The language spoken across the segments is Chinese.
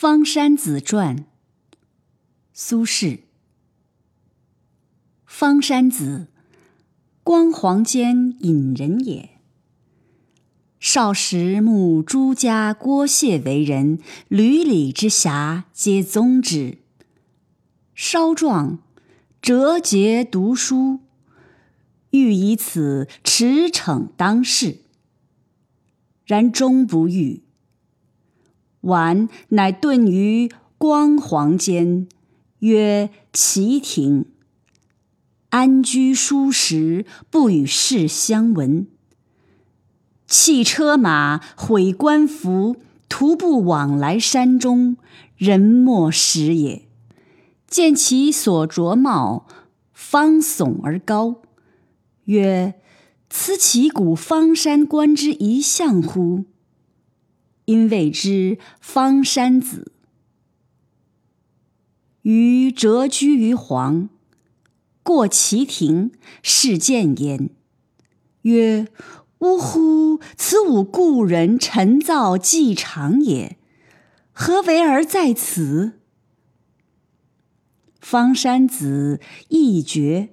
方山子传，苏轼。方山子，光黄间隐人也。少时慕朱家郭谢为人，闾里之侠皆宗之。稍壮，折节读书，欲以此驰骋当世，然终不遇。晚乃遁于光黄间，曰齐亭。安居舒适，不与世相闻。弃车马，毁官服，徒步往来山中，人莫识也。见其所着帽，方耸而高，曰：“此其古方山观之一象乎？”因谓之方山子。余谪居于黄，过其庭，视见焉，曰：“呜呼！此吾故人陈造寄长也，何为而在此？”方山子亦绝，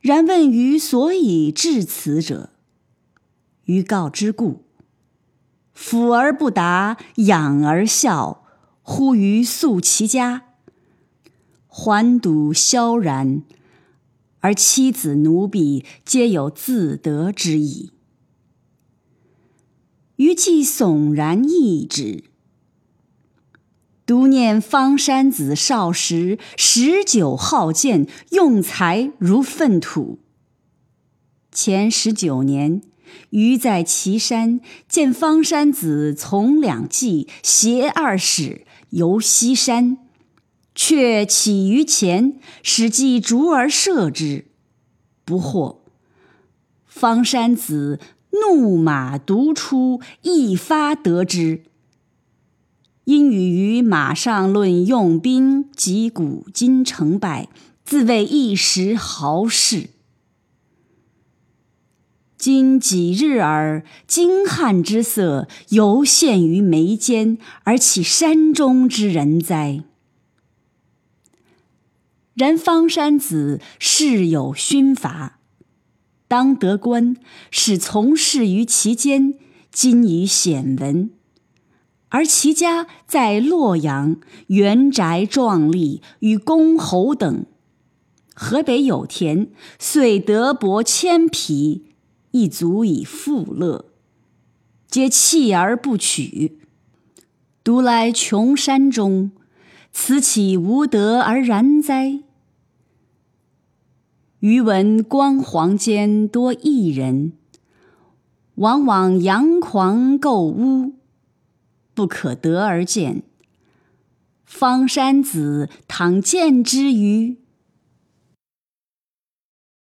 然问于所以至此者，余告之故。抚而不答，仰而笑，呼余诉其家。环堵萧然，而妻子奴婢皆有自得之意。余既悚然异之，独念方山子少时食酒好剑，用财如粪土。前十九年。余在岐山见方山子从两骑携二使游西山，却起于前，使计逐而射之，不获。方山子怒马独出，一发得之。因与于马上论用兵及古今成败，自谓一时豪士。今几日耳，精悍之色犹现于眉间，而岂山中之人哉？然方山子事有勋罚，当得官，使从事于其间，今已显闻。而其家在洛阳，园宅壮丽，与公侯等。河北有田，遂得帛千匹。亦足以富乐，皆弃而不取，独来穷山中，此岂无德而然哉？余闻光黄间多异人，往往佯狂构污，不可得而见。方山子倘见之于